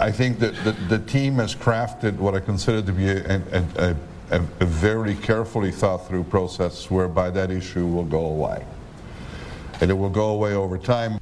I think that the, the team has crafted what I consider to be a, a, a, a, a very carefully thought through process whereby that issue will go away. And it will go away over time.